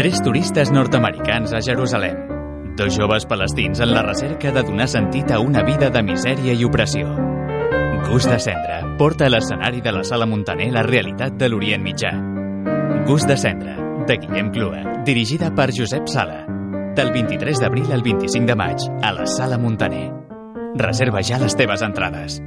Tres turistes nord-americans a Jerusalem. Dos joves palestins en la recerca de donar sentit a una vida de misèria i opressió. Gust de cendre porta a l'escenari de la Sala Montaner la realitat de l'Orient Mitjà. Gust de cendre, de Guillem Clua, dirigida per Josep Sala. Del 23 d'abril al 25 de maig, a la Sala Montaner. Reserva ja les teves entrades.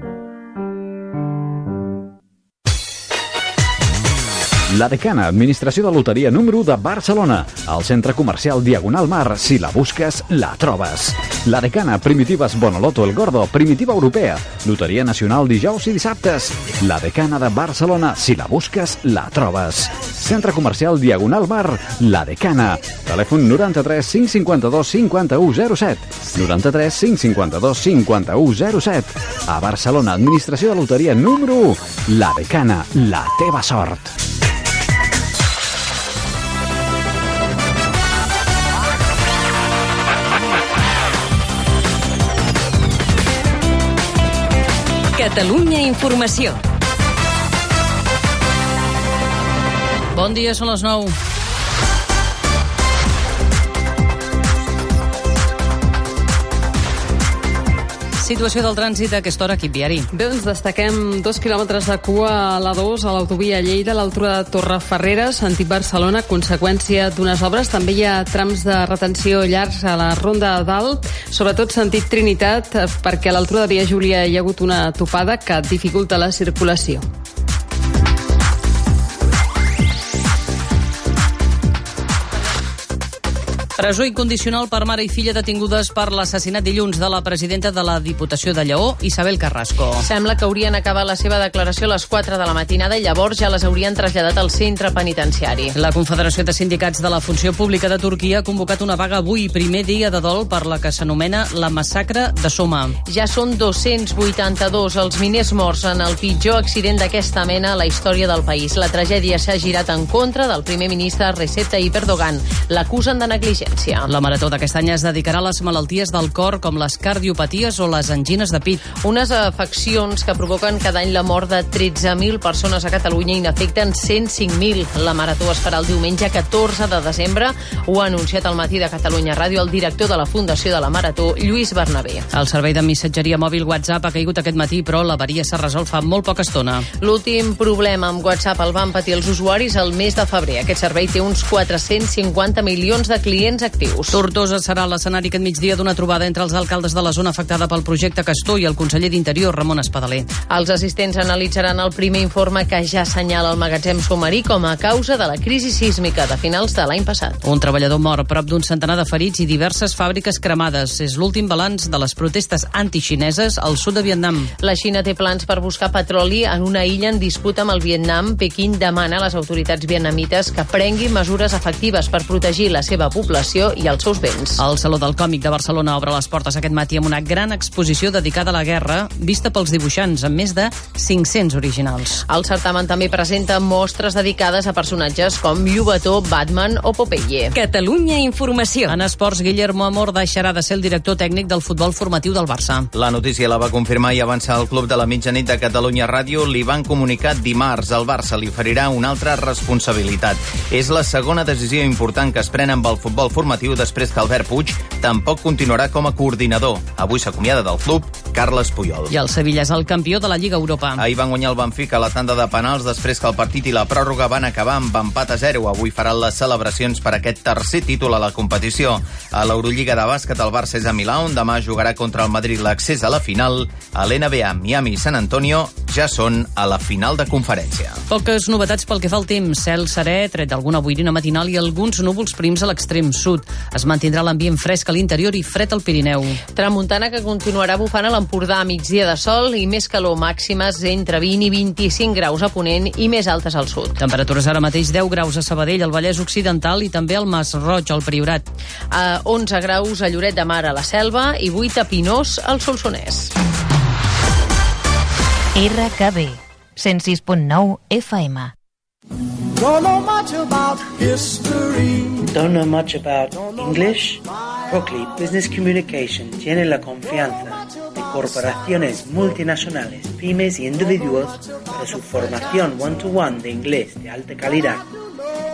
La Decana, administració de loteria número 1 de Barcelona. Al centre comercial Diagonal Mar, si la busques, la trobes. La Decana, Primitives Bonoloto El Gordo, Primitiva Europea. Loteria Nacional dijous i dissabtes. La Decana de Barcelona, si la busques, la trobes. Centre comercial Diagonal Mar, La Decana. Telèfon 93 552 51 07. 93 552 51 07. A Barcelona, administració de loteria número 1. La Decana, la teva sort. Catalunya Informació. Bon dia, són les 9. Situació del trànsit a aquesta hora, equip viari. Bé, doncs destaquem dos quilòmetres de cua a la 2 a l'autovia Lleida, a l'altura de Torreferrera, sentit Barcelona, conseqüència d'unes obres. També hi ha trams de retenció llargs a la Ronda de Dalt, sobretot sentit Trinitat, perquè a l'altura de Via Júlia hi ha hagut una topada que dificulta la circulació. Presó incondicional per mare i filla detingudes per l'assassinat dilluns de la presidenta de la Diputació de Lleó, Isabel Carrasco. Sembla que haurien acabat la seva declaració a les 4 de la matinada i llavors ja les haurien traslladat al centre penitenciari. La Confederació de Sindicats de la Funció Pública de Turquia ha convocat una vaga avui, primer dia de dol per la que s'anomena la massacre de Soma. Ja són 282 els miners morts en el pitjor accident d'aquesta mena a la història del país. La tragèdia s'ha girat en contra del primer ministre Recep Tayyip Erdogan. L'acusen de negligència. La marató d'aquest any es dedicarà a les malalties del cor com les cardiopaties o les angines de pit. Unes afeccions que provoquen cada any la mort de 13.000 persones a Catalunya i n'afecten 105.000. La marató es farà el diumenge 14 de desembre. Ho ha anunciat al matí de Catalunya Ràdio el director de la Fundació de la Marató, Lluís Bernabé. El servei de missatgeria mòbil WhatsApp ha caigut aquest matí, però l'averia s'ha resolt fa molt poca estona. L'últim problema amb WhatsApp el van patir els usuaris el mes de febrer. Aquest servei té uns 450 milions de clients actius. Tortosa serà l'escenari aquest migdia d'una trobada entre els alcaldes de la zona afectada pel projecte Castor i el conseller d'Interior, Ramon Espadaler. Els assistents analitzaran el primer informe que ja assenyala el magatzem submarí com a causa de la crisi sísmica de finals de l'any passat. Un treballador mort, prop d'un centenar de ferits i diverses fàbriques cremades. És l'últim balanç de les protestes antixineses al sud de Vietnam. La Xina té plans per buscar petroli en una illa en disputa amb el Vietnam. Pequín demana a les autoritats vietnamites que prenguin mesures efectives per protegir la seva població i els seus béns. El Saló del Còmic de Barcelona obre les portes aquest matí amb una gran exposició dedicada a la guerra, vista pels dibuixants, amb més de 500 originals. El certamen també presenta mostres dedicades a personatges com Llubató, Batman o Popeye. Catalunya Informació. En esports, Guillermo Amor deixarà de ser el director tècnic del futbol formatiu del Barça. La notícia la va confirmar i avançar el Club de la Mitjanit de Catalunya Ràdio. Li van comunicar dimarts. El Barça li oferirà una altra responsabilitat. És la segona decisió important que es pren amb el futbol formatiu després que Albert Puig tampoc continuarà com a coordinador. Avui s'acomiada del club Carles Puyol. I el Sevilla és el campió de la Lliga Europa. Ahir van guanyar el Benfica a la tanda de penals després que el partit i la pròrroga van acabar amb empat a 0. Avui faran les celebracions per aquest tercer títol a la competició. A l'Eurolliga de bàsquet el Barça és a Milà, on demà jugarà contra el Madrid l'accés a la final. A l'NBA, Miami i San Antonio ja són a la final de conferència. Poques novetats pel que fa al temps. Cel serè, tret d'alguna boirina matinal i alguns núvols prims a l'extrem sud. Es mantindrà l'ambient fresc a l'interior i fred al Pirineu. Tramuntana que continuarà bufant a l'Empordà a migdia de sol i més calor màximes entre 20 i 25 graus a Ponent i més altes al sud. Temperatures ara mateix 10 graus a Sabadell, al Vallès Occidental i també al Mas Roig, al Priorat. A 11 graus a Lloret de Mar a la Selva i 8 a Pinós al Solsonès. RKB 106.9 FM Don't know much about history. Don't know much about English? Procli Business Communication tiene la confianza de corporaciones multinacionales, pymes y individuos para su formación one-to-one de inglés de alta calidad.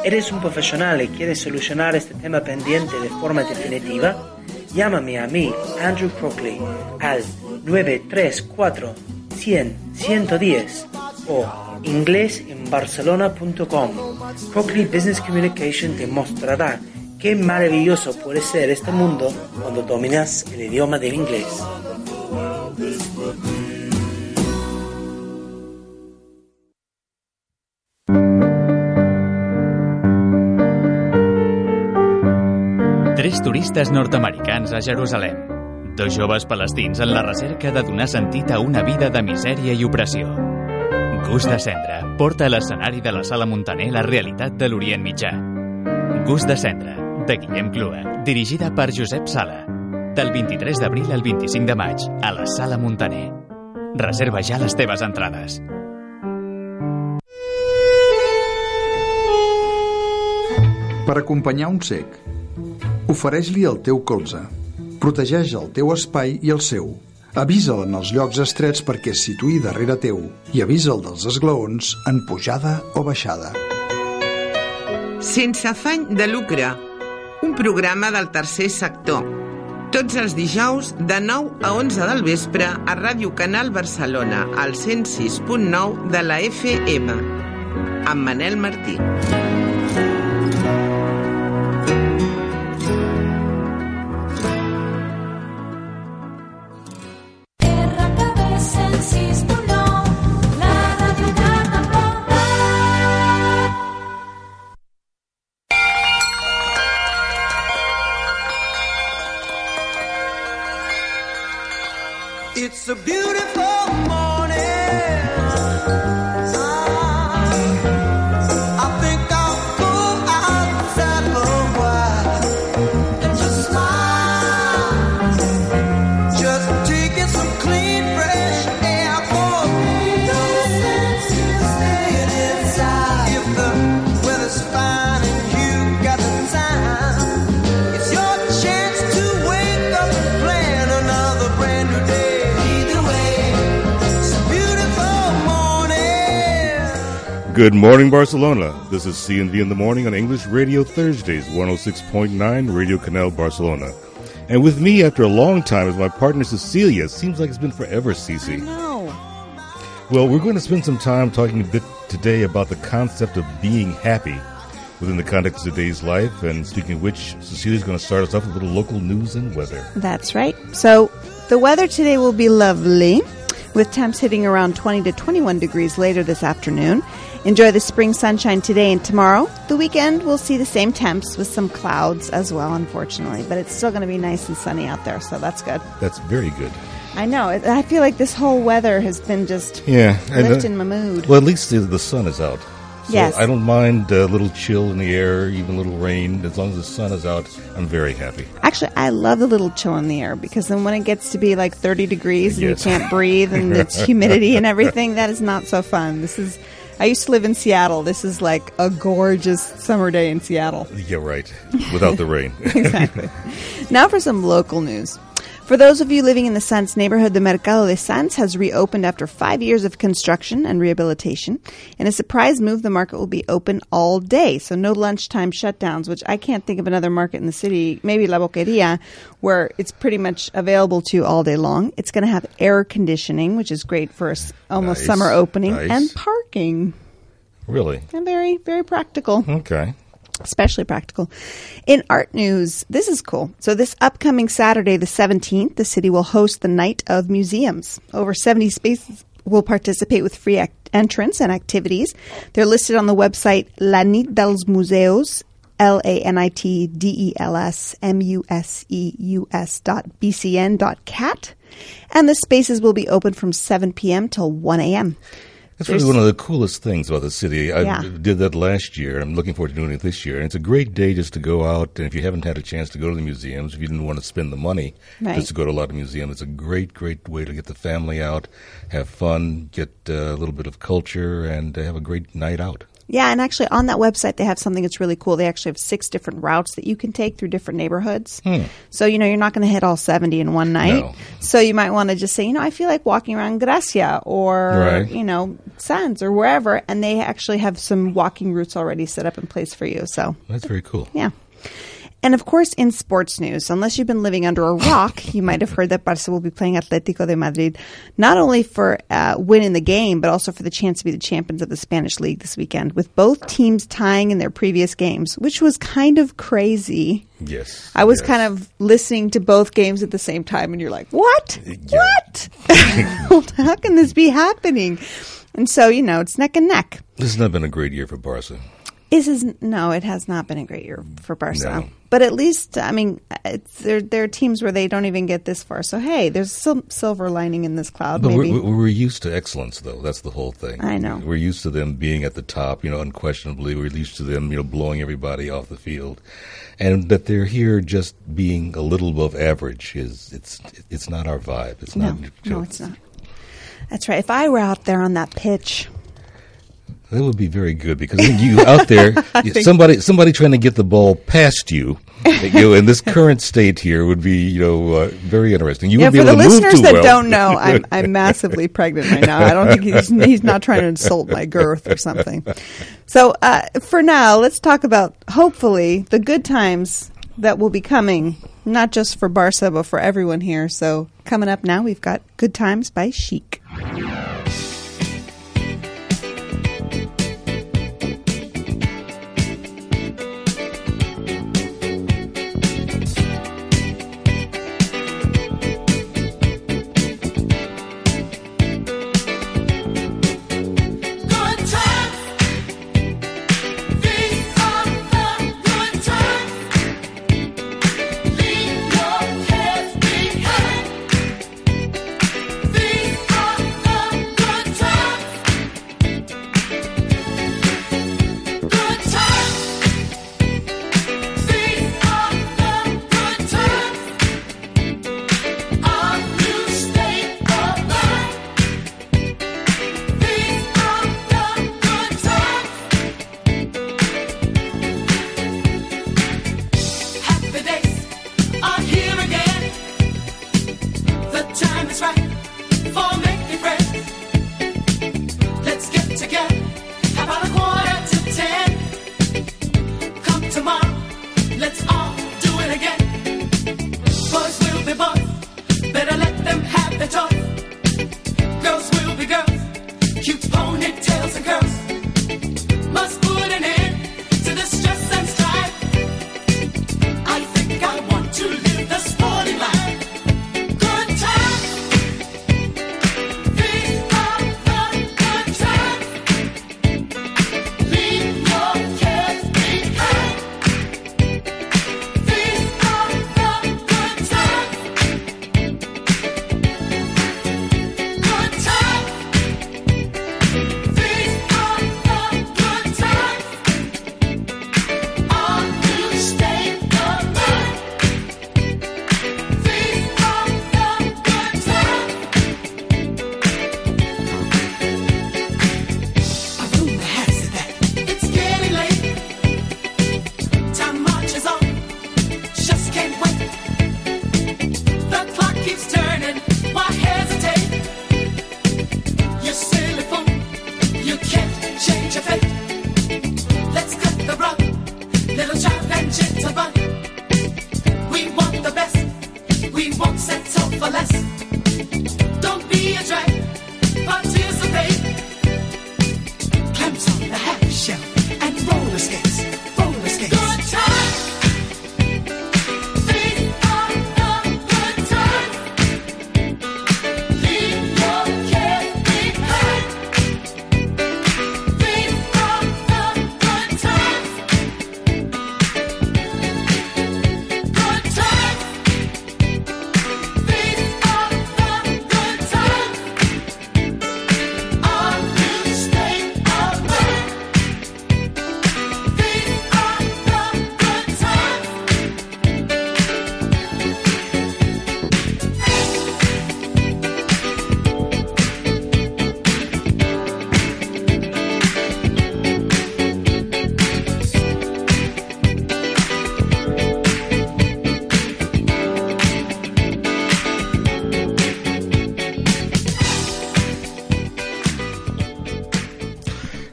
¿Eres un profesional y quieres solucionar este tema pendiente de forma definitiva? Llámame a mí, Andrew Crockley, al 934 100 110 o inglesenbarcelona.com. Crockley Business Communication te mostrará qué maravilloso puede ser este mundo cuando dominas el idioma del inglés. Tres turistes nord-americans a Jerusalem. Dos joves palestins en la recerca de donar sentit a una vida de misèria i opressió. Gust de cendra porta a l'escenari de la Sala Montaner la realitat de l'Orient Mitjà. Gust de cendra, de Guillem Clua, dirigida per Josep Sala. Del 23 d'abril al 25 de maig, a la Sala Montaner. Reserva ja les teves entrades. Per acompanyar un cec, ofereix-li el teu colze. Protegeix el teu espai i el seu. Avisa'l en els llocs estrets perquè es situï darrere teu i avisa'l dels esglaons en pujada o baixada. Sense afany de lucre, un programa del tercer sector. Tots els dijous de 9 a 11 del vespre a Ràdio Canal Barcelona, al 106.9 de la FM, amb Manel Martí. Good morning, Barcelona. This is CNV in the morning on English Radio Thursdays, 106.9 Radio Canal Barcelona. And with me after a long time is my partner Cecilia. Seems like it's been forever, Cece. No. Well, we're going to spend some time talking a bit today about the concept of being happy within the context of today's life. And speaking of which, Cecilia's going to start us off with a little local news and weather. That's right. So the weather today will be lovely, with temps hitting around 20 to 21 degrees later this afternoon. Enjoy the spring sunshine today and tomorrow. The weekend we'll see the same temps with some clouds as well, unfortunately, but it's still going to be nice and sunny out there, so that's good. That's very good. I know. I feel like this whole weather has been just Yeah. and, uh, my mood. Well, at least the, the sun is out. So Yes. I don't mind a little chill in the air, even a little rain. As long as the sun is out, I'm very happy. Actually, I love the little chill in the air because then when it gets to be like 30 degrees and Yes. you can't breathe and it's humidity and everything, that is not so fun. This is, I used to live in Seattle. This is like a gorgeous summer day in Seattle. Yeah, right. Without the rain. exactly. Now for some local news. For those of you living in the Sants neighborhood, the Mercado de Sants has reopened after five years of construction and rehabilitation. In a surprise move, the market will be open all day, so no lunchtime shutdowns, which I can't think of another market in the city, maybe La Boqueria, where it's pretty much available to you all day long. It's going to have air conditioning, which is great for a s- almost Nice, summer opening, nice. and parking. really? And very, very practical Okay. Especially practical. In art news, this is cool. So this upcoming Saturday, the 17th, the city will host the Night of Museums. Over 70 spaces will participate with free act- entrance and activities. They're listed on the website La Nit dels Museus, L-A-N-I-T-D-E-L-S M-U-S-E-U-S dot B-C-N dot cat. And the spaces will be open from 7 p.m. till 1 a.m. That's really one of the coolest things about the city. I Yeah. did that last year. I'm looking forward to doing it this year. And it's a great day just to go out. And if you haven't had a chance to go to the museums, if you didn't want to spend the money Right. just to go to a lot of museums, it's a great, great way to get the family out, have fun, get uh, a little bit of culture, and uh, have a great night out. Yeah, and actually on that website they have something that's really cool. They actually have six different routes that you can take through different neighborhoods. Hmm. So you know you're not going to hit all 70 in one night. No. So you might want to just say, you know, I feel like walking around Gracia or Right. you know Sants or wherever, and they actually have some walking routes already set up in place for you. So That's very cool. yeah. And of course, in sports news, unless you've been living under a rock, you might have heard that Barca will be playing Atletico de Madrid, not only for uh, winning the game, but also for the chance to be the champions of the Spanish league this weekend, with both teams tying in their previous games, which was kind of crazy. Yes. I was kind of listening to both games at the same time, and you're like, what? What? How can this be happening? And so, you know, it's neck and neck. This has not been a great year for Barca. This is no, it has not been a great year for Barca. No. But at least, I mean, it's, there there are teams where they don't even get this far. So hey, there's some silver lining in this cloud. But maybe. we're, we're we're used to excellence, though. That's the whole thing. I know. We're used to them being at the top, you know, unquestionably. We're used to them, you know, blowing everybody off the field, and that they're here just being a little above average is it's it's not our vibe. It's no, not. no, it's not. That's right. If I were out there on that pitch, That would be very good because you out there, somebody somebody trying to get the ball past you, you know, in this current state here would be you know uh, very interesting. You yeah, would be for the able to move listeners that well. don't know, I'm I'm massively pregnant right now. I don't think he's he's not trying to insult my girth or something. So uh, for now, let's talk about hopefully the good times that will be coming, not just for Barca but for everyone here. So coming up now, we've got "Good Times" by Chic.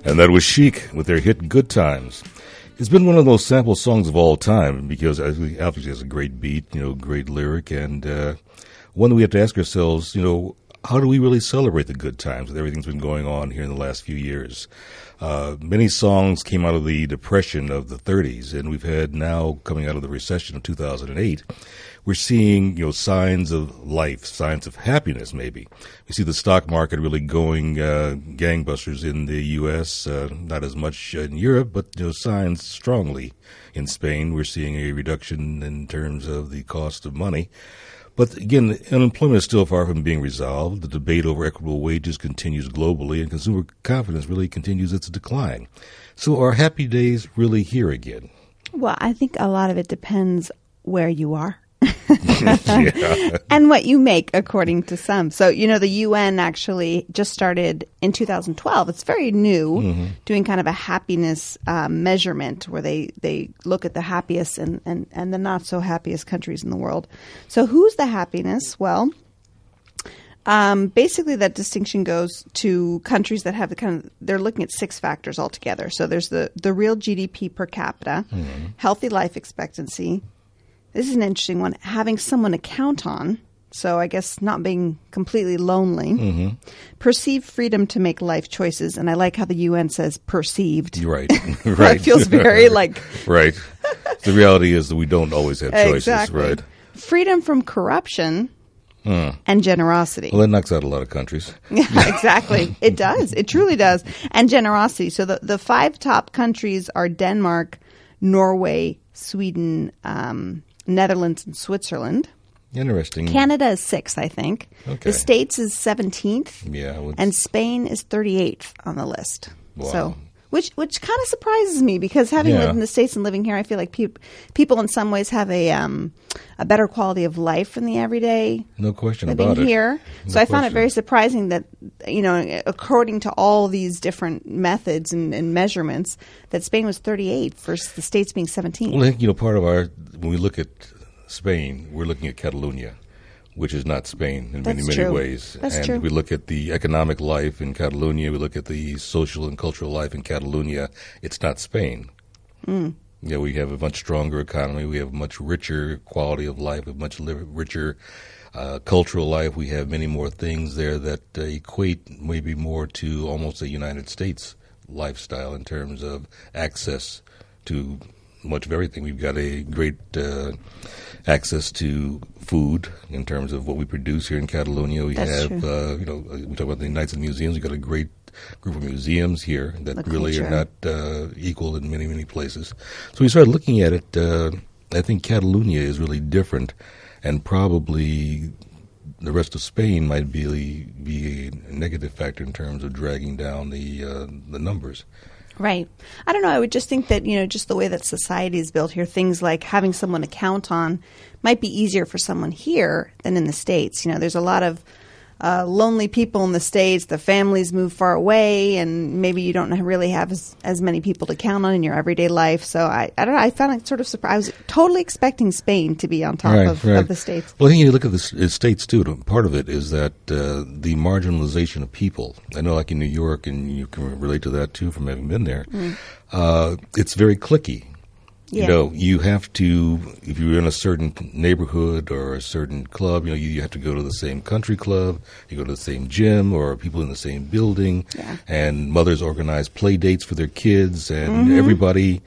And that was Chic with their hit Good Times. It's been one of the most sampled songs of all time because obviously has a great beat, you know, great lyric, and uh, one we have to ask ourselves, you know, how do we really celebrate the good times with everything that's been going on here in the last few years? Uh, many songs came out of the depression of the 30s, and we've had now coming out of the recession of 2008. We're seeing, you know, signs of life, signs of happiness. Maybe we see the stock market really going uh, gangbusters in the U.S. Uh, not as much in Europe, but you know, signs strongly in Spain. We're seeing a reduction in terms of the cost of money. But again, unemployment is still far from being resolved. The debate over equitable wages continues globally, and consumer confidence really continues its decline. So, are happy days really here again? Well, I think a lot of it depends where you are. Yeah. and what you make according to some. So, you know, the UN actually just started in 2012. It's very new, Mhm. doing kind of a happiness um, measurement where they, they look at the happiest and, and, and the not so happiest countries in the world. So, who's the happiness? Well, um, basically, that distinction goes to countries that have the kind of they're looking at six factors altogether. So there's the the real GDP per capita, Mhm. healthy life expectancy. This is an interesting one. Having someone to count on. So I guess not being completely lonely. Mhm. Perceived freedom to make life choices, and I like how the UN says perceived. Right. Right. feels very like right. The reality is that we don't always have choices, Exactly. right? freedom from corruption Hmm. and generosity. Well, that knocks out a lot of countries. Yeah, exactly. It does. It truly does. And generosity. So the, the five top countries are Denmark, Norway, Sweden, um, Netherlands, and Switzerland. Interesting. Canada is sixth, I think. Okay. The States is 17th. Yeah. well, And Spain is 38th on the list. Wow. So. Which which kind of surprises me because having Yeah. lived in the states and living here, I feel like peop- people in some ways have a um, a better quality of life in the everyday no question living about it. here. No so I found it very surprising that, you know, according to all these different methods and, and measurements, that Spain was 38 versus the states being 17. Well, I think you know part of our when we look at Spain, we're looking at Catalonia, which is not Spain in many That's many true. ways. That's and true. we look at the economic life in Catalonia, we look at the social and cultural life in Catalonia. It's not Spain. Mm. Yeah, we have a much stronger economy. We have a much richer quality of life, a much li- richer uh, cultural life. We have many more things there that uh, equate maybe more to almost a United States lifestyle in terms of access to much of everything. We've got a great uh, access to food in terms of what we produce here in Catalonia. We That's have, uh, you know, we talk about the Nights and Museums. We've got a great group of museums here that The really are not uh, equal in many, many places. So we started looking at it. Uh, I think Catalonia is really different, and probably the rest of Spain might be be a negative factor in terms of dragging down the uh, the numbers. Right. I don't know. I would just think that, you know, just the way that society is built here, things like having someone to count on might be easier for someone here than in the States. You know, there's a lot of uh, lonely people in the States. The families move far away, and maybe you don't really have as, as many people to count on in your everyday life. So I, I don't know. I found it sort of surprised. I was totally expecting Spain to be on top Right, of, right. of the States. Well, I think you look at the states too. Part of it is that uh, the marginalization of people. I know, like in New York, and you can relate to that too from having been there. Mm. Uh, it's very clicky. Yeah. You know, you have to if you're in a certain neighborhood or a certain club. You know, you, you have to go to the same country club. You go to the same gym, or people in the same building. Yeah. And mothers organize play dates for their kids, and Mhm. everybody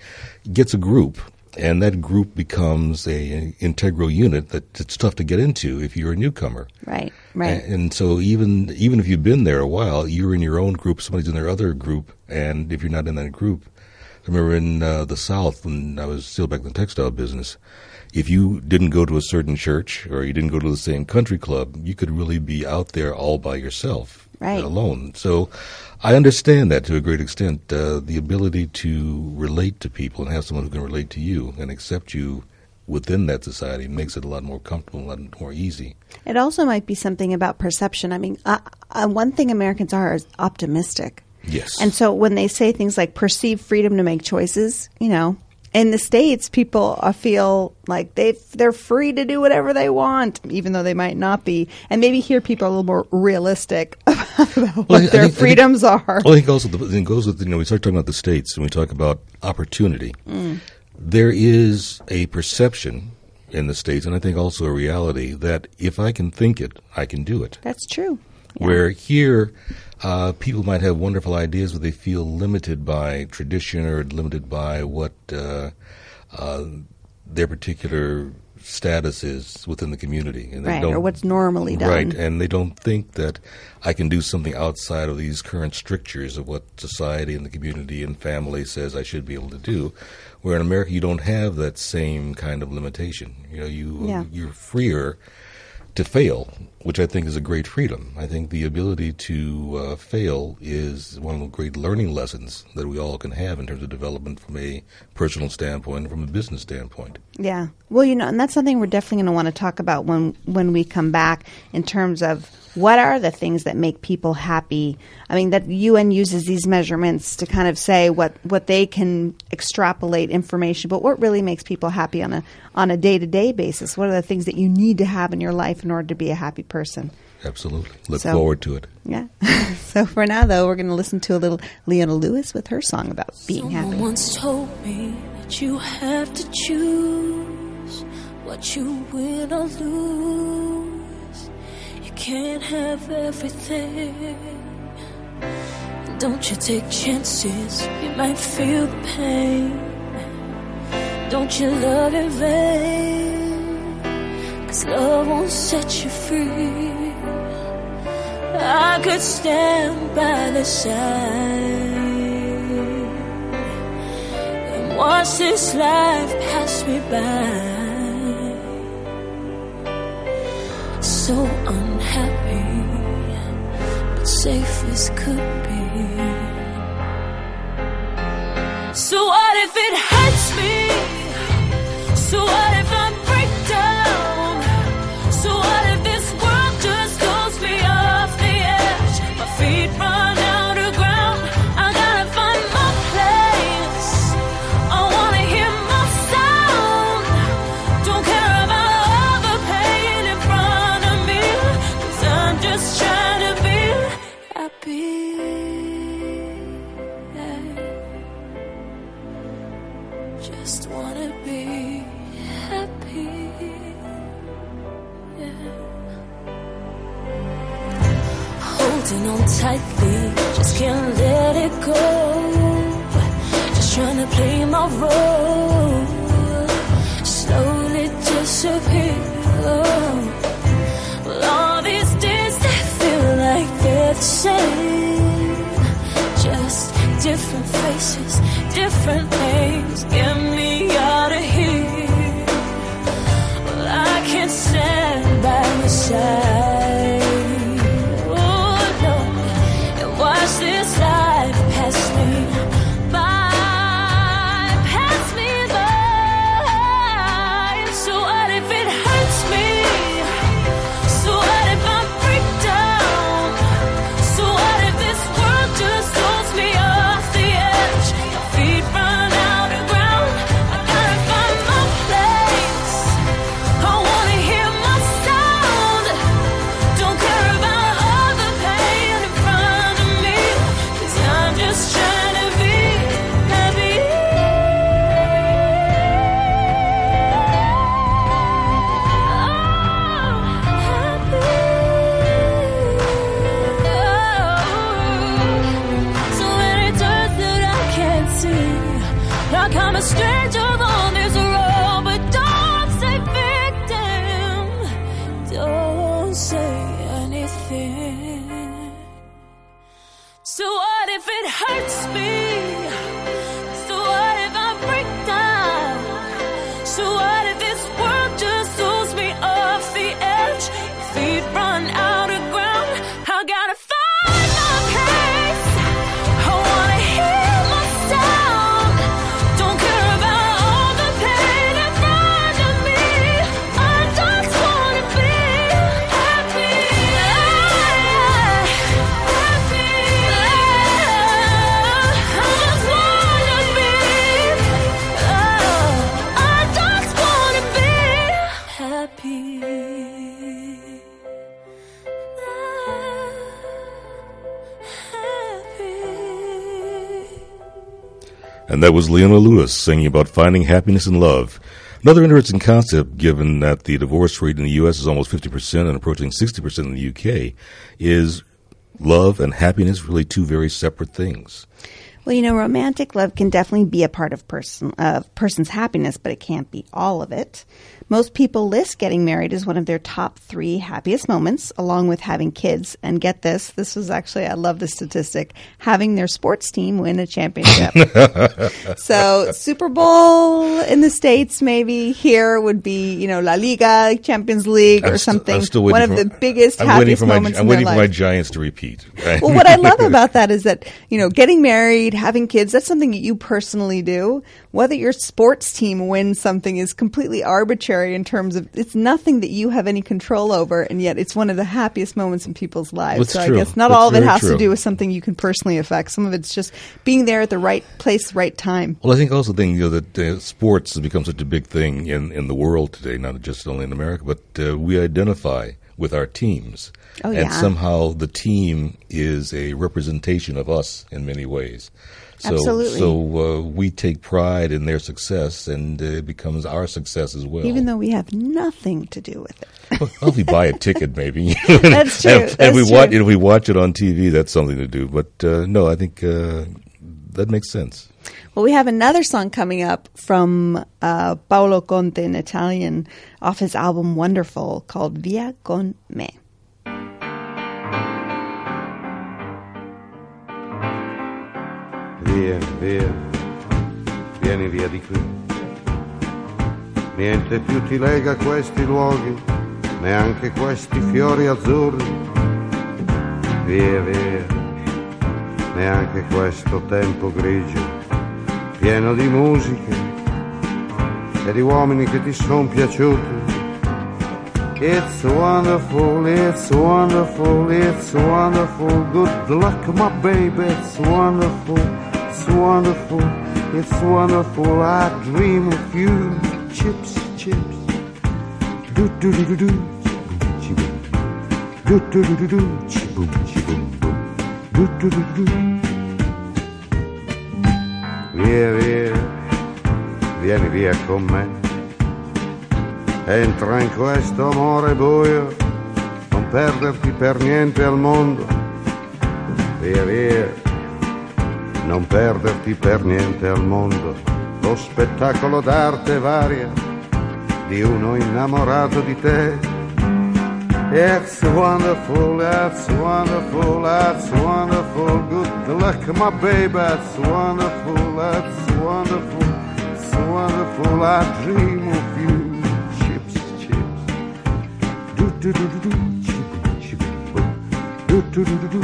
gets a group, and that group becomes a, an integral unit that it's tough to get into if you're a newcomer. Right. Right. A- And so even even if you've been there a while, you're in your own group, somebody's in their other group, and if you're not in that group, I remember in uh, the South when I was still back in the textile business, if you didn't go to a certain church or you didn't go to the same country club, you could really be out there all by yourself, Right. alone. So I understand that to a great extent. Uh, the ability to relate to people and have someone who can relate to you and accept you within that society makes it a lot more comfortable, a lot more easy. It also might be something about perception. I mean, uh, uh, one thing Americans are is optimistic. Yes. And so when they say things like perceived freedom to make choices, you know, in the states, people feel like they they're free to do whatever they want, even though they might not be. And maybe here people are a little more realistic about what Well, I their think- freedoms think- are. Well, I think also the, it goes with you know we start talking about the states and we talk about opportunity. Mm. There is a perception in the states, and I think also a reality that if I can think it, I can do it. That's true. Where here, uh, people might have wonderful ideas, but they feel limited by tradition or limited by what uh, uh, their particular status is within the community, and they Right, don't- or what's normally done. Right, and they don't think that I can do something outside of these current strictures of what society and the community and family says I should be able to do. Where in America, you don't have that same kind of limitation. You know, you Yeah. you're freer to fail, which I think is a great freedom. I think the ability to uh, fail is one of the great learning lessons that we all can have in terms of development from a personal standpoint and from a business standpoint. Yeah. Well, you know, and that's something we're definitely going to want to talk about when when we come back in terms of what are the things that make people happy. I mean, that UN uses these measurements to kind of say what what they can extrapolate information, but what really makes people happy on a on a day to day basis? What are the things that you need to have in your life in order to be a happy person? Absolutely. Look So- forward to it. Yeah. so for now, though, we're going to listen to a little Leona Lewis with her song about being happy. Someone once told me that you have to choose what you win or lose. You can't have everything. Don't you take chances, you might feel the pain. Don't you love in vain, cause love won't set you free. I could stand by the side and watch this life pass me by. So unhappy, but safe as could be. So what if it hurts me? So what be happy. Holding on tightly, just can't let it go. Just trying to play my role. Slowly disappear. Well, all these days they feel like they're the same. Just different faces, different names. Get And that was Leona Lewis singing about finding happiness in love. Another interesting concept, given that the divorce rate in the U.S. is almost 50% and approaching 60% in the U.K., is love and happiness really two very separate things. Well, you know, romantic love can definitely be a part of person of person's happiness, but it can't be all of it. Most people list getting married as one of their top three happiest moments, along with having kids. And get this, this was actually, I love this statistic, having their sports team win a championship. so Super Bowl in the States, maybe here would be, you know, La Liga, Champions League or I'm st- something. I'm still one of the biggest, I'm waiting happiest for my, moments I'm in their waiting for life my Giants to repeat. well, what I love about that is that, you know, getting married, having kids, that's something that you personally do. Whether your sports team wins something is completely arbitrary in terms of it's nothing that you have any control over, and yet it's one of the happiest moments in people's lives. That's so true. I guess not That's all of it has to do with something you can personally affect. Some of it's just being there at the right place, right time. Well, I think also the thing you know that uh, sports has become such a big thing in, in the world today, not just only in America, but uh, we identify with our teams, Oh, and yeah. somehow the team is a representation of us in many ways. So, Absolutely. So uh, we take pride in their success, and uh, it becomes our success as well. Even though we have nothing to do with it. well, if we buy a ticket, maybe That's true. And, and we true. watch, if we watch it on TV, that's something to do. But uh, no, I think uh, that makes sense. Well, we have another song coming up from uh, Paolo Conte in Italian off his album Wonderful called Via con me. Vieni, via, vieni via di qui. Niente più ti lega questi luoghi, neanche questi fiori azzurri. Via, via, neanche questo tempo grigio, pieno di musiche e di uomini che ti sono piaciuti. It's wonderful, it's wonderful, it's wonderful. Good luck, my baby, it's wonderful, it's wonderful, it's wonderful. I dream of you. Chips, chips. Do do do do do. Do do do do do. Boom. Do do do do. Via, via, vieni via con me. Entra in questo amore buio, non perderti per niente al mondo. Via via, non perderti per niente al mondo. Lo spettacolo d'arte varia di uno innamorato di te. It's wonderful, that's wonderful, that's wonderful. Good luck, my baby, that's wonderful, that's wonderful, it's wonderful. I dream of you. Chips, chips. Do do do do do. Chip, chip. Do do do do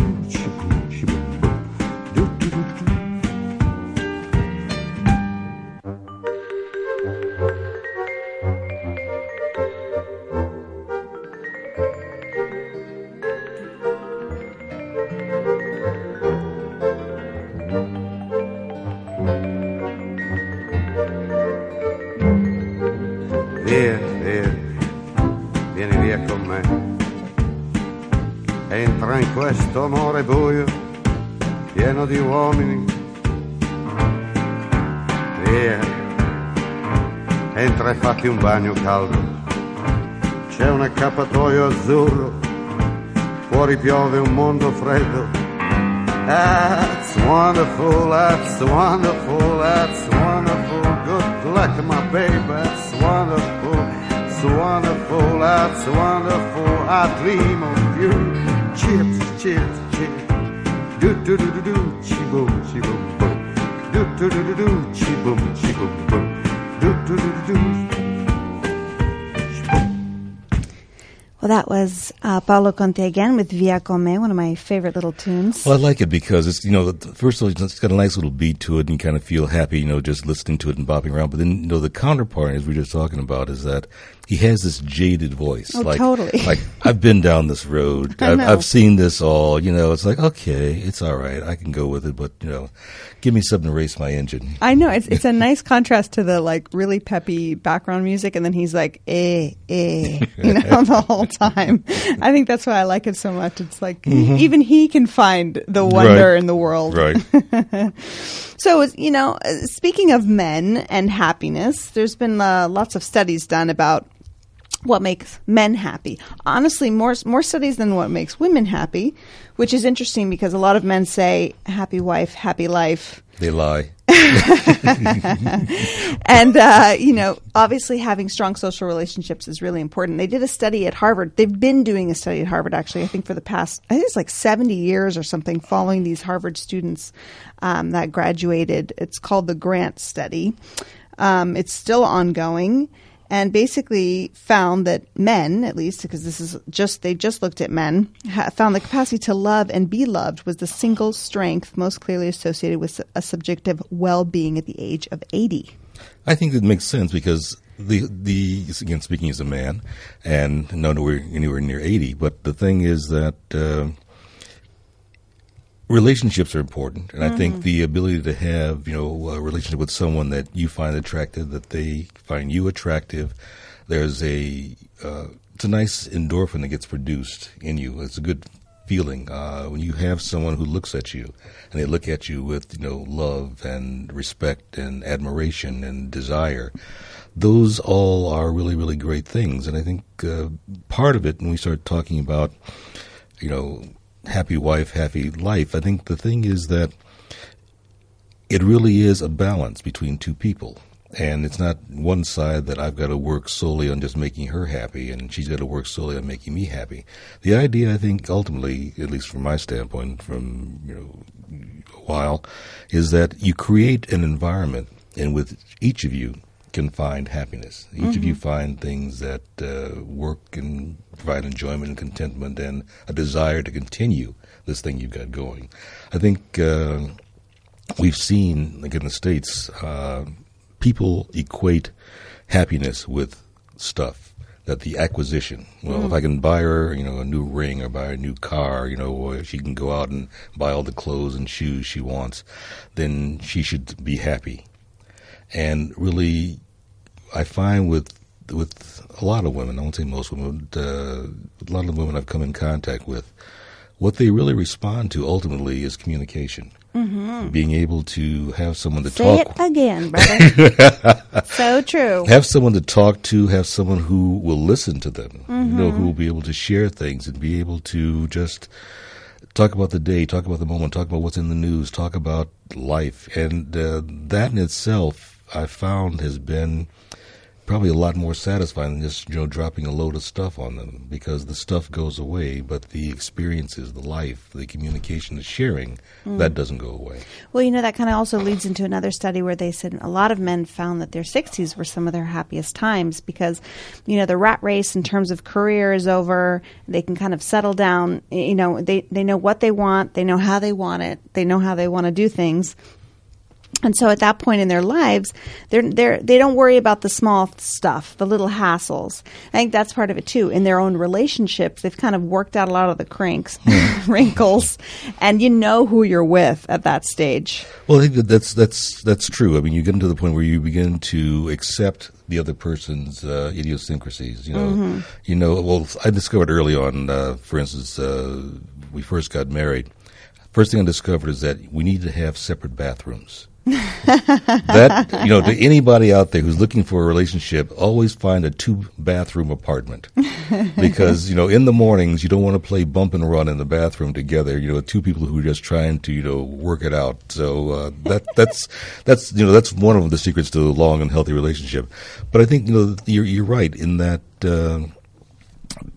e un bagno caldo. C'è un accappatoio azzurro, fuori piove un mondo freddo. That's wonderful, that's wonderful, that's wonderful. Good luck, my baby, that's wonderful, it's wonderful, that's wonderful. I dream of you. Chips, chips, chips. Do do do do do, chi boom, boom. Do do do do do, chi boom, boom boom. Do do do do do. Well, that was uh, Paolo Conte again with Via con me, one of my favorite little tunes. Well, I like it because it's you know first of all it's got a nice little beat to it, and you kind of feel happy, you know, just listening to it and bopping around. But then you know the counterpart, as we were just talking about, is that he has this jaded voice. Oh, like, totally. Like I've been down this road. I've. I've seen this all. You know, it's like okay, it's all right. I can go with it, but you know, give me something to race my engine. I know it's it's a nice contrast to the like really peppy background music, and then he's like eh eh, you know, the whole time. I think that's why I like it so much. It's like Mhm. even he can find the wonder Right. in the world. Right. so you know, uh, speaking of men and happiness, there's been uh, lots of studies done about what makes men happy. Honestly, more more studies than what makes women happy, which is interesting because a lot of men say happy wife, happy life. They lie. and uh, you know, obviously, having strong social relationships is really important. They did a study at Harvard. They've been doing a study at Harvard, actually. I think for the past, I think it's like seventy years or something, following these Harvard students um, that graduated. It's called the Grant Study. Um, it's still ongoing. And basically found that men, at least because this is just they just looked at men, ha- found the capacity to love and be loved was the single strength most clearly associated with a subjective well-being at the age of eighty. I think that makes sense because the the again speaking as a man, and no nowhere anywhere near eighty. But the thing is that uh, relationships are important, and I think Mhm. the ability to have you know a relationship with someone that you find attractive, that they find you attractive, there's a uh, it's a nice endorphin that gets produced in you. It's a good feeling uh, when you have someone who looks at you and they look at you with you know love and respect and admiration and desire. Those all are really really great things, and I think uh, part of it when we start talking about you know happy wife, happy life. I think the thing is that it really is a balance between two people. And it's not one side that I've got to work solely on just making her happy and she's got to work solely on making me happy. The idea, I think, ultimately, at least from my standpoint, from you know a while, is that you create an environment in which each of you can find happiness. Each of you Mhm. find things that uh, work and provide enjoyment and contentment and a desire to continue this thing you've got going. I think uh, we've seen, like in the States, uh, people equate happiness with stuff. That the acquisition. Well, if Mhm. I can buy her, you know, a new ring or buy a new car, you know, or she can go out and buy all the clothes and shoes she wants, then she should be happy. And really, I find with with a lot of women, I won't say most women, but uh, a lot of the women I've come in contact with, what they really respond to ultimately is communication. Mhm. Being able to have someone to Say talk it again, brother. so true. have someone to talk to, have someone who will listen to them, you know, who will be able to share things and be able to just talk about the day, talk about the moment, talk about what's in the news, talk about life. And uh, that in itself, I found has been probably a lot more satisfying than just, you know, dropping a load of stuff on them because the stuff goes away, but the experiences, the life, the communication, the sharing, Mm. that doesn't go away. Well, you know, that kind of also leads into another study where they said a lot of men found that their 60s were some of their happiest times because, you know, the rat race in terms of career is over. They can kind of settle down. You know, they, they know what they want, they know how they want it, they know how they want to do things. And so at that point in their lives, they're, they're, they don't worry about the small stuff, the little hassles. I think that's part of it too. In their own relationships, they've kind of worked out a lot of the cranks, wrinkles, and you know who you're with at that stage. Well, I think that that's that's that's true. I mean, you get into the point where you begin to accept the other person's uh, idiosyncrasies. You know, Mhm. you know. Well, I discovered early on, uh, for instance, uh, we first got married. First thing I discovered is that we need to have separate bathrooms. that you know, to anybody out there who's looking for a relationship, always find a two bathroom apartment because you know in the mornings you don't want to play bump and run in the bathroom together. You know, two people who are just trying to you know work it out. So uh, that that's that's you know that's one of the secrets to a long and healthy relationship. But I think you know you're you're right in that uh,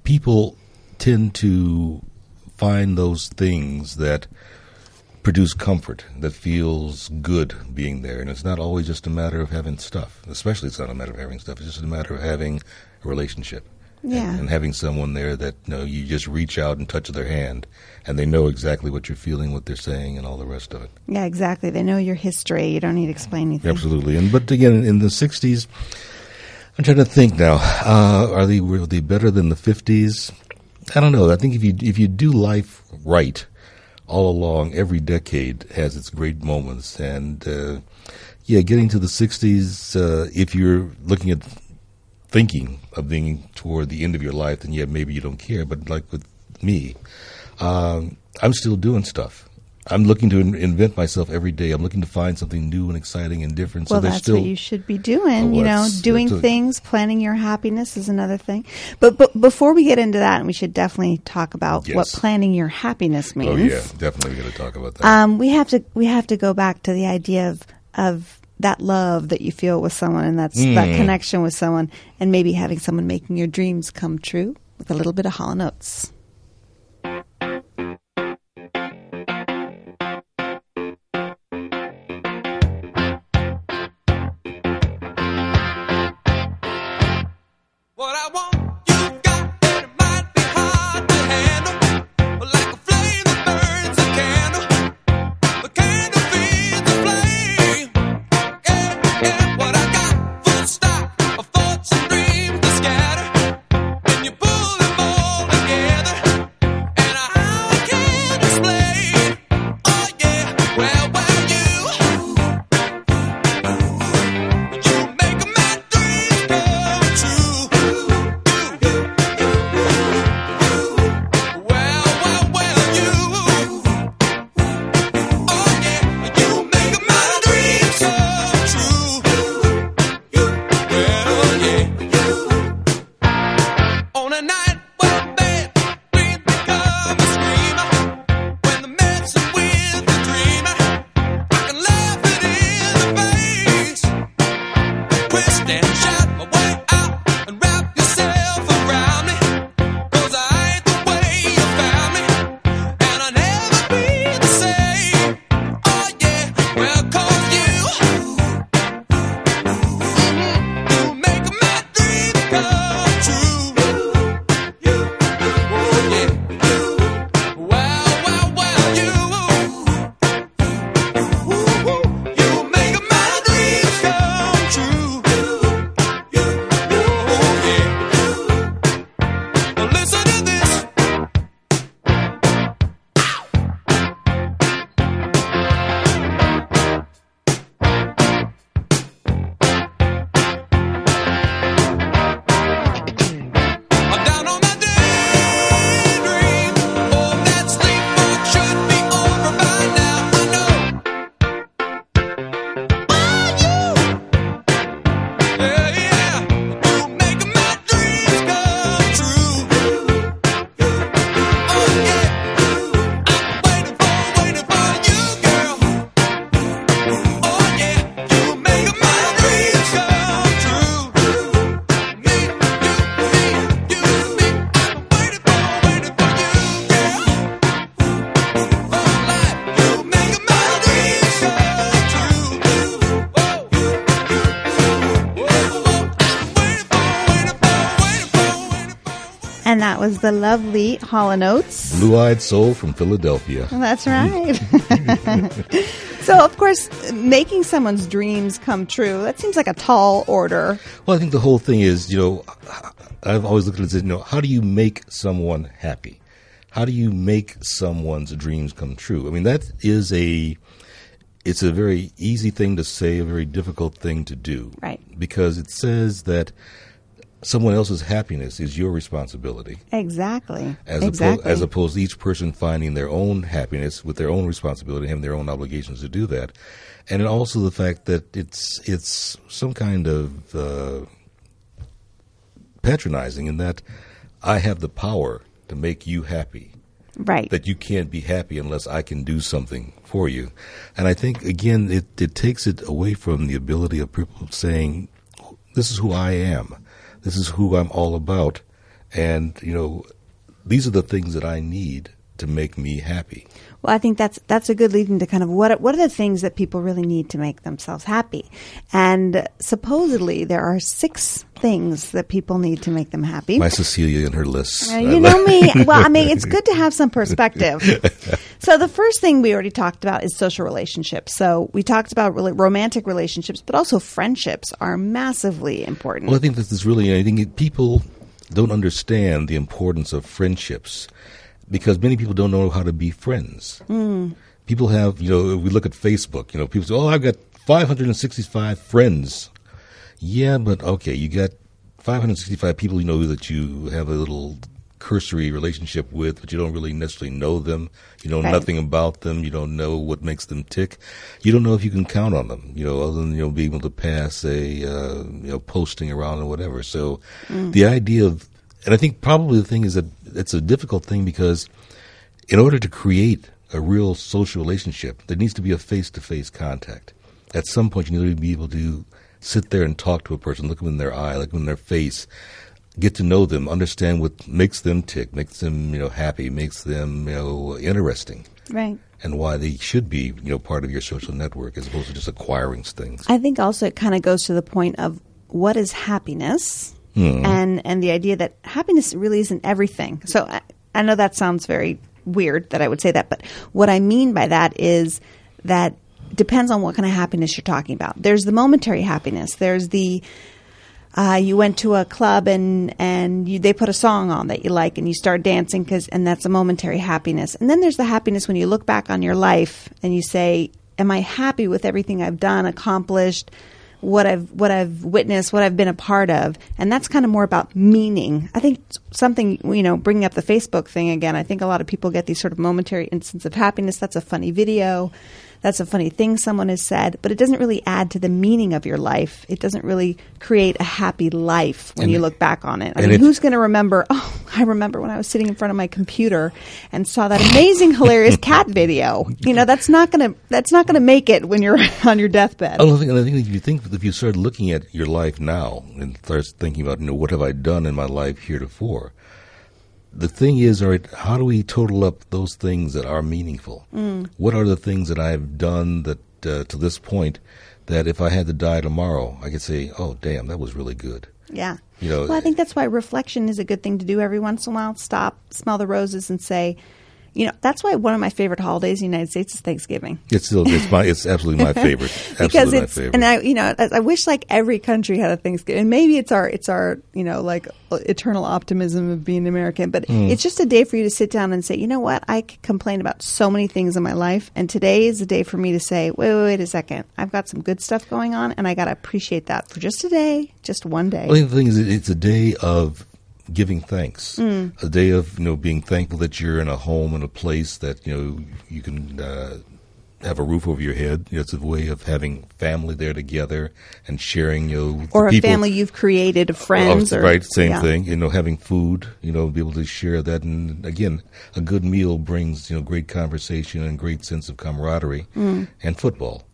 people tend to find those things that produce comfort that feels good being there and it's not always just a matter of having stuff especially it's not a matter of having stuff it's just a matter of having a relationship Yeah. and, and having someone there that you know you just reach out and touch their hand and they know exactly what you're feeling what they're saying and all the rest of it Yeah, exactly. They know your history. You don't need to explain anything. Absolutely. And but again, in the '60s, I'm trying to think now. Uh, are they were they better than the '50s? I don't know. I think if you if you do life right all along, every decade has its great moments, and uh, yeah, getting to the '60s, uh, if you're looking at thinking of being toward the end of your life, then yeah, maybe you don't care. But like with me, um, I'm still doing stuff. I'm looking to in- invent myself every day. I'm looking to find something new and exciting and different. Well, so that's still what you should be doing. Oh, you know, doing a- things, planning your happiness is another thing. But, but before we get into that, and we should definitely talk about Yes. what planning your happiness means. Oh yeah, definitely We're going to talk about that. Um, we have to we have to go back to the idea of of that love that you feel with someone, and that's that Mm. connection with someone, and maybe having someone making your dreams come true with a little bit of Hall and I want, the lovely Hall and Oates. Blue Eyed Soul from Philadelphia. That's mm-hmm. right. so, of course, making someone's dreams come true, that seems like a tall order. Well, I think the whole thing is, you know, I've always looked at it as, you know, how do you make someone happy? How do you make someone's dreams come true? I mean, that is a, it's a very easy thing to say, a very difficult thing to do. Right. Because it says that someone else's happiness is your responsibility. Exactly. As, exactly. opposed, as opposed to each person finding their own happiness with their own responsibility, having their own obligations to do that, and also the fact that it's it's some kind of uh, patronizing in that I have the power to make you happy. Right. That you can't be happy unless I can do something for you, and I think again it it takes it away from the ability of people saying, "This is who I am." This is who I'm all about. And, you know, these are the things that I need to make me happy? Well, I think that's that's a good lead into kind of what are- what are the things that people really need to make themselves happy, and supposedly there are six things that people need to make them happy. My Cecilia and her list. Uh, you know me. Well, I mean, it's good to have some perspective. So the first thing we already talked about is social relationships. So we talked about really romantic relationships, but also friendships are massively important. Well, I think this is really, I think people don't understand the importance of friendships because many people don't know how to be friends. Mm. People have, you know, we look at Facebook, you know, people say, oh, I've got 565 friends. Yeah, but okay, you got 565 people you know that you have a little cursory relationship with, but you don't really necessarily know them. You know Right. nothing about them. You don't know what makes them tick. You don't know if you can count on them. You know, other than you know being able to pass a uh, you know posting around or whatever. So Mm. the idea of, and I think probably the thing is that it's a difficult thing because in order to create a real social relationship, there needs to be a face to face contact. At some point, you need to be able to sit there and talk to a person, look them in their eye, look them in their face, get to know them, understand what makes them tick, makes them you know happy, makes them you know interesting, Right. and why they should be you know part of your social network as opposed to just acquiring things. I think also it kind of goes to the point of what is happiness, Hmm. and and the idea that happiness really isn't everything. So I, I know that sounds very weird that I would say that, but what I mean by that is that depends on what kind of happiness you're talking about. There's the momentary happiness. There's the uh, you went to a club and and you, they put a song on that you like and you start dancing because and that's a momentary happiness. And then there's the happiness when you look back on your life and you say, "Am I happy with everything I've done, accomplished?" What I've what I've witnessed, what I've been a part of, and that's kind of more about meaning. I think something you know, bringing up the Facebook thing again. I think a lot of people get these sort of momentary instances of happiness. That's a funny video, that's a funny thing someone has said, but it doesn't really add to the meaning of your life. It doesn't really create a happy life when And you look back on it. I mean, who's going to remember? Oh, I remember when I was sitting in front of my computer and saw that amazing, hilarious cat video. You know, that's not going to that's not going to make it when you're on your deathbed. I think, I think if you think if you start looking at your life now and start thinking about you know what have I done in my life heretofore, the thing is, all right, how do we total up those things that are meaningful? Mm. What are the things that I've done that uh, to this point that if I had to die tomorrow, I could say, oh damn, that was really good. Yeah. You know, Well, I think that's why reflection is a good thing to do every once in a while. Stop, smell the roses, and say, you know, that's why one of my favorite holidays in the United States is Thanksgiving. it's still it's my it's absolutely my favorite. because absolutely it's my favorite. and I you know I, I wish like every country had a Thanksgiving and maybe it's our it's our you know like eternal optimism of being American but Mm. it's just a day for you to sit down and say you know what I complain about so many things in my life and today is the day for me to say wait wait, wait a second I've got some good stuff going on and I got to appreciate that for just a day just one day Well, I think the thing is, it's a day of giving thanks. Mm. A day of you know being thankful that you're in a home and a place that you know you can uh, have a roof over your head. You know, it's a way of having family there together and sharing. You know, or a people- family you've created of friends Oh, or right, same yeah. thing. You know, having food. You know, be able to share that, and again, a good meal brings you know great conversation and great sense of camaraderie, Mm. and football.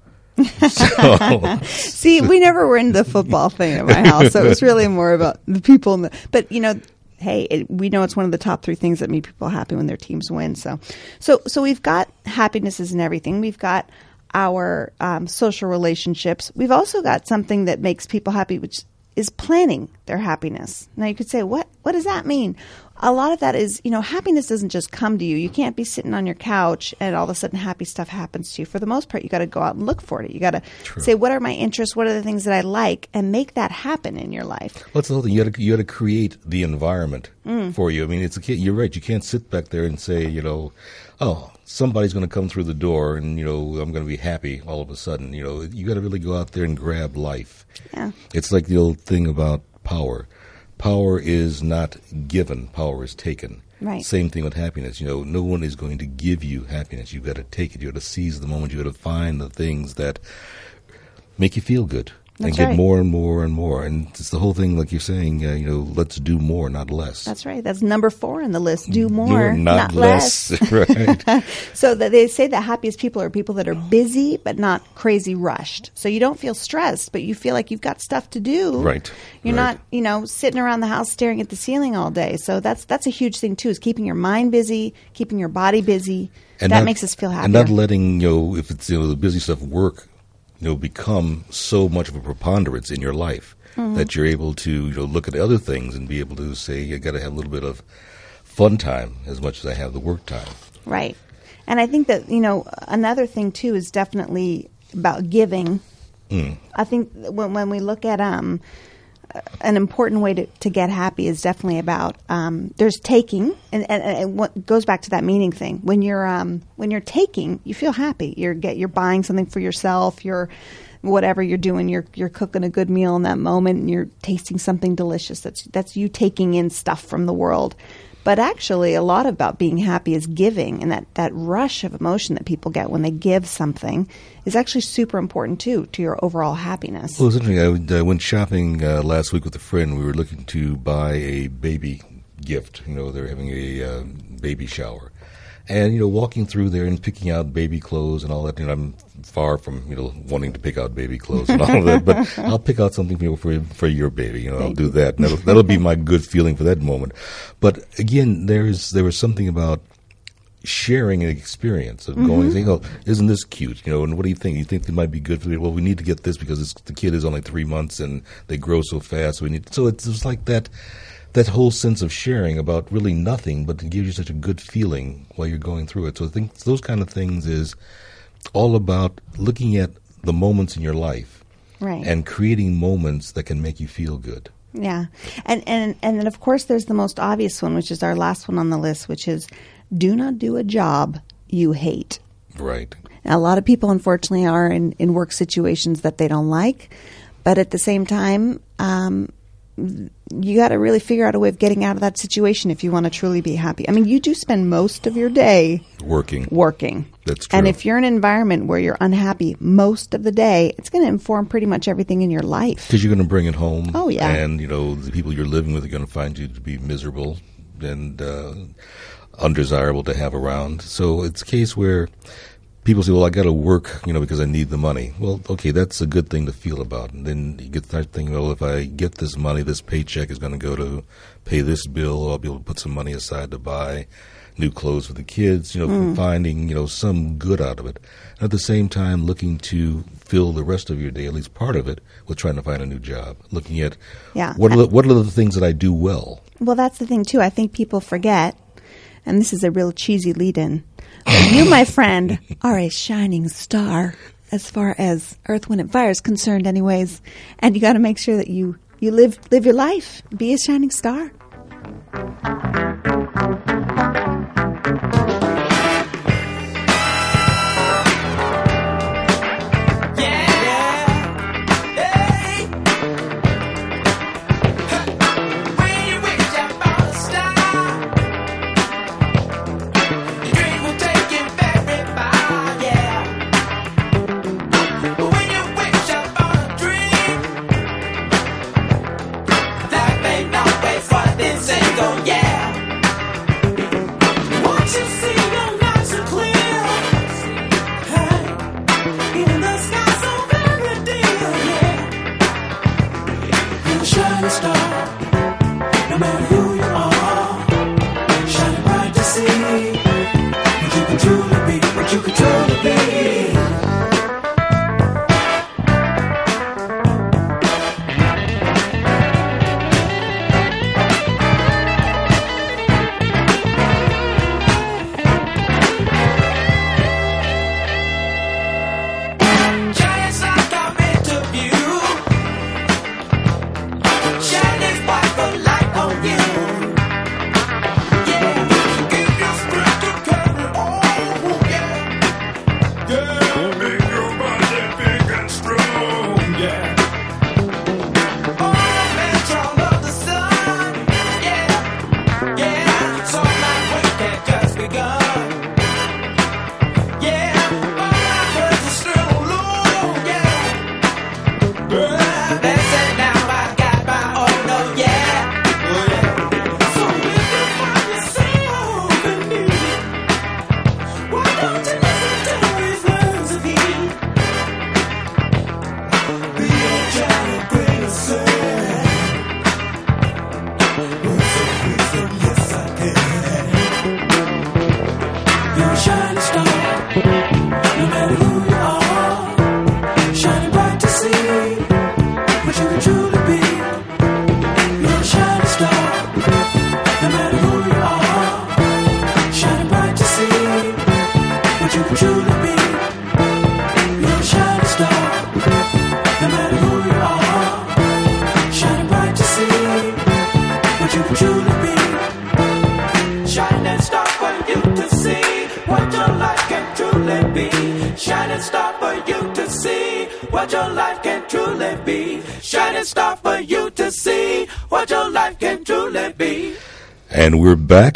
So, See, we never were into the football thing at my house, so it was really more about the people. In the, but you know, hey, it, we know it's one of the top three things that make people happy when their teams win. So, so, so we've got happinesses and everything. We've got our um, social relationships. We've also got something that makes people happy, which is planning their happiness. Now, you could say, what What does that mean? A lot of that is, you know, happiness doesn't just come to you. You can't be sitting on your couch and all of a sudden happy stuff happens to you. For the most part, you got to go out and look for it. You got to say, what are my interests? What are the things that I like? And make that happen in your life. What's the whole thing? You got to you to create the environment Mm. for you. I mean, it's a. You're right. You can't sit back there and say, you know, oh, somebody's going to come through the door, and you know, I'm going to be happy all of a sudden. You know, you got to really go out there and grab life. Yeah. It's like the old thing about power. Power is not given. Power is taken. Right. Same thing with happiness. You know, no one is going to give you happiness. You've got to take it. You've got to seize the moment. You've got to find the things that make you feel good. And get right. more and more and more. And it's the whole thing, like you're saying, uh, you know, let's do more, not less. That's right. That's number four on the list. Do more, not not, less. right. so that they say the happiest people are people that are busy but not crazy rushed. So you don't feel stressed, but you feel like you've got stuff to do. Right. You're right. not, you know, sitting around the house staring at the ceiling all day. So that's that's a huge thing too. Is keeping your mind busy, keeping your body busy. And that not- makes us feel happy. And not letting you know if it's you know the busy stuff work, you know, become so much of a preponderance in your life Mhm. that you're able to you know look at other things and be able to say I got to have a little bit of fun time as much as I have the work time. Right. And I think that, you know, another thing too is definitely about giving. Mm. I think when, when we look at um, an important way to, to get happy is definitely about um, there's taking, and, and, and what goes back to that meaning thing. When you're um, when you're taking, you feel happy. You're get you're buying something for yourself. You're whatever you're doing. You're you're cooking a good meal in that moment, and you're tasting something delicious. That's that's you taking in stuff from the world. But actually, a lot about being happy is giving, and that, that rush of emotion that people get when they give something is actually super important too to your overall happiness. Well, it's interesting. I I went shopping uh, last week with a friend. We were looking to buy a baby gift. You know, they're having a uh, baby shower, and you know, walking through there and picking out baby clothes and all that. You know, I'm far from you know wanting to pick out baby clothes and all of that, but I'll pick out something for for, for your baby. You know, I'll do that. And that'll, that'll be my good feeling for that moment. But again, there's there was something about sharing an experience of going Mhm. saying, "Oh, isn't this cute?" You know, and what do you think? You think it might be good for me? Well, we need to get this because it's, the kid is only three months and they grow so fast. We need so it's just like that that whole sense of sharing about really nothing, but it gives you such a good feeling while you're going through it. So I think those kind of things is all about looking at the moments in your life Right. and creating moments that can make you feel good. Yeah. And, and, and then, of course, there's the most obvious one, which is our last one on the list, which is do not do a job you hate. Right. Now, a lot of people, unfortunately, are in, in work situations that they don't like, but at the same time, um, you got to really figure out a way of getting out of that situation if you want to truly be happy. I mean, you do spend most of your day Working. working. That's true. And if you're in an environment where you're unhappy most of the day, it's going to inform pretty much everything in your life. Because you're going to bring it home. Oh, yeah. And, you know, the people you're living with are going to find you to be miserable and uh, undesirable to have around. So it's a case where people say, well, I got to work, you know, because I need the money. Well, okay, that's a good thing to feel about. And then you get start thinking, well, if I get this money, this paycheck is going to go to pay this bill, or I'll be able to put some money aside to buy new clothes for the kids, you know, Mm. finding, you know, some good out of it. At the same time, looking to fill the rest of your day, at least part of it, with trying to find a new job. Looking at Yeah. what are the, what are the things that I do well. Well, that's the thing, too. I think people forget, and this is a real cheesy lead in, you, my friend, are a shining star as far as Earth, Wind, and Fire is concerned, anyways. And you got to make sure that you, you live, live your life, be a shining star.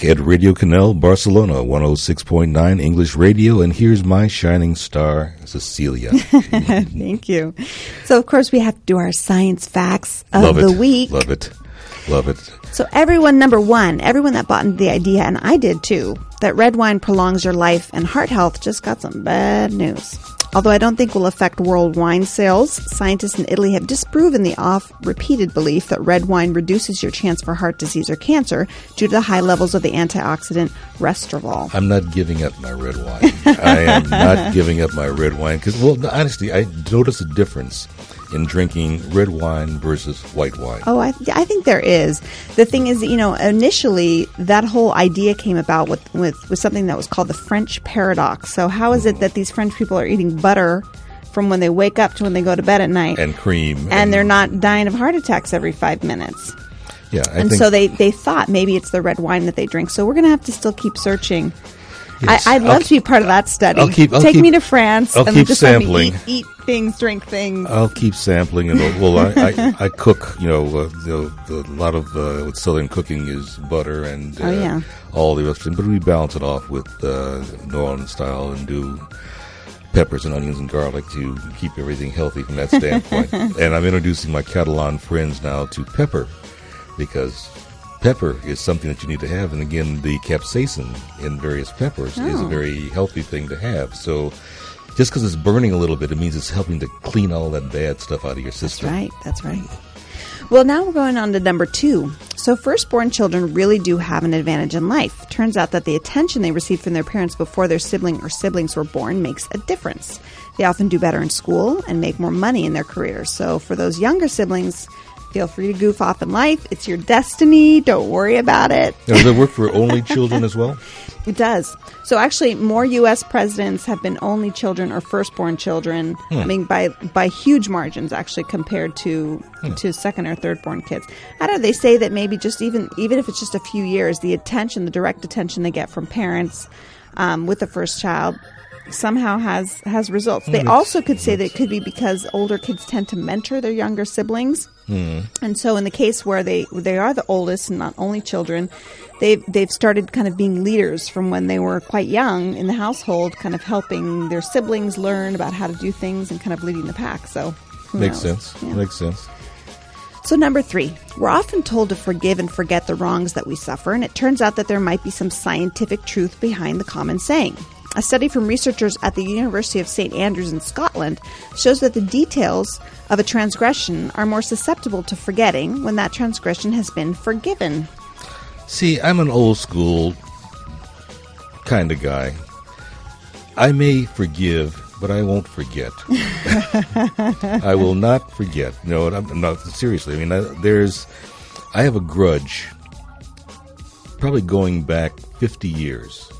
At Radio Canal Barcelona, 106.9 English Radio. And here's my shining star, Cecilia. Thank you. So, of course, we have to do our science facts of Love the it. week. Love it. Love it. So, everyone, number one, everyone that bought into the idea, and I did too, that red wine prolongs your life and heart health just got some bad news. Although I don't think will affect world wine sales, scientists in Italy have disproven the oft repeated belief that red wine reduces your chance for heart disease or cancer due to the high levels of the antioxidant resveratrol. I'm not giving up my red wine. I am not giving up my red wine because, well, honestly, I notice a difference in drinking red wine versus white wine. Oh, I, I think there is. The thing is, you know, initially that whole idea came about with, with, with something that was called the French paradox. So, how is it that these French people are eating butter from when they wake up to when they go to bed at night? And cream. and they're not dying of heart attacks every five minutes. yeah, I and so they, they thought maybe it's the red wine that they drink. So we're going to have to still keep searching. Yes. I, I'd I'll love to be part of that study. I'll keep- I'll Take keep- me to France I'll and keep just sampling. eat, eat things, drink things. I'll keep sampling, and well, I, I, I cook. You know, uh, the, the, a lot of uh, southern cooking is butter and uh, Oh, yeah. all the rest. of it. But we balance it off with uh, New Orleans style and do peppers and onions and garlic to keep everything healthy from that standpoint. and I'm introducing my Catalan friends now to pepper because pepper is something that you need to have. And again, the capsaicin in various peppers is a Oh. very healthy thing to have. So just because it's burning a little bit, it means it's helping to clean all that bad stuff out of your system. That's right. That's right. Well, now we're going on to number two. So, firstborn children really do have an advantage in life. Turns out that the attention they receive from their parents before their sibling or siblings were born makes a difference. They often do better in school and make more money in their careers. So, for those younger siblings, feel free to goof off in life. It's your destiny. Don't worry about it. Does that work for only children as well? It does. So actually, more U.S. presidents have been only children or firstborn children. Hmm. I mean, by by huge margins, actually, compared to Hmm. to second or thirdborn kids. I don't know. They say that maybe just even even if it's just a few years, the attention, the direct attention they get from parents um, with the first child somehow has has results. They also could say that it could be because older kids tend to mentor their younger siblings. Hmm. And so, in the case where they they are the oldest and not only children, they've they've started kind of being leaders from when they were quite young in the household, kind of helping their siblings learn about how to do things and kind of leading the pack. So, Makes knows? sense. Yeah. Makes sense. So, number three, we're often told to forgive and forget the wrongs that we suffer, and it turns out that there might be some scientific truth behind the common saying. A study from researchers at the University of St. Andrews in Scotland shows that the details of a transgression are more susceptible to forgetting when that transgression has been forgiven. See, I'm an old school kind of guy. I may forgive, but I won't forget. I will not forget. No, I'm not seriously. I mean, I, there's, I have a grudge, probably going back 50 years,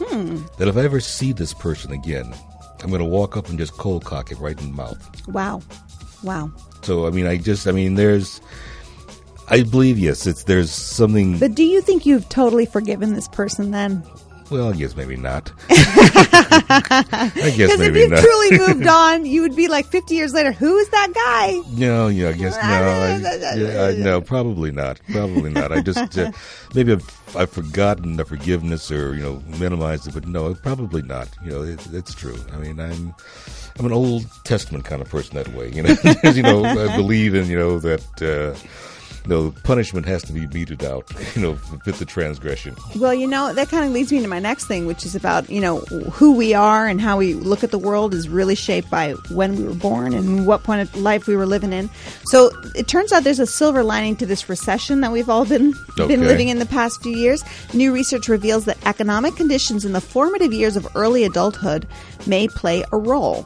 Hmm. that if I ever see this person again, I'm going to walk up and just cold cock it right in the mouth. Wow. Wow. So, I mean, I just, I mean, there's, I believe yes, it's there's something. But do you think you've totally forgiven this person then? Well, yes, maybe not. I guess maybe not. Because if maybe you've not. truly moved on, you would be like 50 years later, who is that guy? No, yeah, I guess no. I, yeah, I, no, probably not. Probably not. I just uh, maybe I've, I've forgotten the forgiveness or you know minimized it, but no, probably not. You know, it, it's true. I mean, I'm I'm an Old Testament kind of person that way. You know, you know, I believe in you know that. Uh, no, punishment has to be meted out, you know, fit the transgression. Well, you know, that kind of leads me to my next thing, which is about, you know, who we are and how we look at the world is really shaped by when we were born and what point of life we were living in. So it turns out there's a silver lining to this recession that we've all been Okay. been living in the past few years. New research reveals that economic conditions in the formative years of early adulthood may play a role.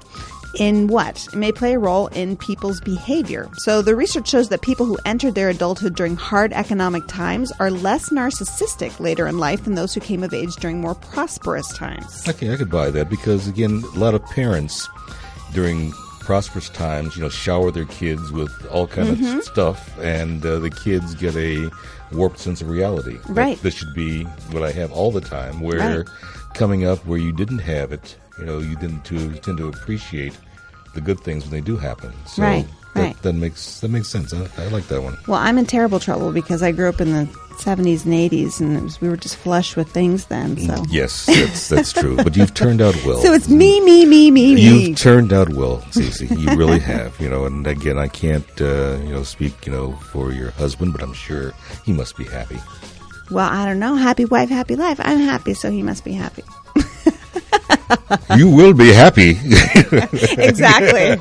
In what? It may play a role in people's behavior. So, the research shows that people who entered their adulthood during hard economic times are less narcissistic later in life than those who came of age during more prosperous times. Okay, I could buy that because again, a lot of parents during prosperous times, you know, shower their kids with all kind Mhm. of stuff, and uh, the kids get a warped sense of reality. Right. That, should be what I have all the time. Where Right. coming up where you didn't have it, you know, you didn't to, tend to appreciate the good things when they do happen. So Right, that, right. that makes that makes sense. I, I like that one. Well, I'm in terrible trouble because I grew up in the 70s and 80s, and it was, we were just flush with things then. So Yes, that's that's true. But you've turned out well. So it's me, me, me, me, me. You've turned out well, Cece. You really have. You know, and again, I can't, uh, you know, speak, you know, for your husband, but I'm sure he must be happy. Well, I don't know. Happy wife, happy life. I'm happy, so he must be happy. you will be happy. exactly.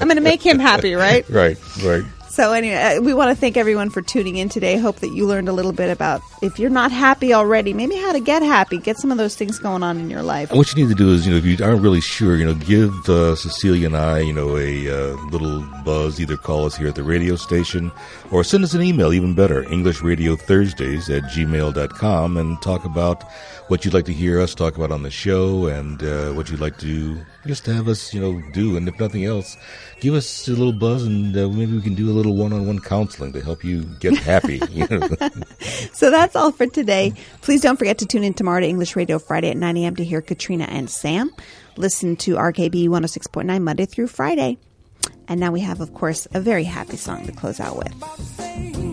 I'm going to make him happy, right? Right, right. So anyway, uh, we want to thank everyone for tuning in today. Hope that you learned a little bit about if you're not happy already, maybe how to get happy. Get some of those things going on in your life. What you need to do is, you know, if you aren't really sure, you know, give uh, Cecilia and I, you know, a uh, little buzz. Either call us here at the radio station or send us an email, even better, English Radio Thursdays at gmail.com and talk about what you'd like to hear us talk about on the show and uh, what you'd like to just to have us, you know, do. And if nothing else, give us a little buzz and uh, maybe we can do a little one-on-one counseling to help you get happy. you know? So that's all for today. Please don't forget to tune in tomorrow to English Radio Friday at 9 a.m. to hear Katrina and Sam. Listen to RKB 106.9 Monday through Friday. And now we have, of course, a very happy song to close out with.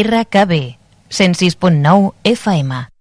RKB 106.9 FM.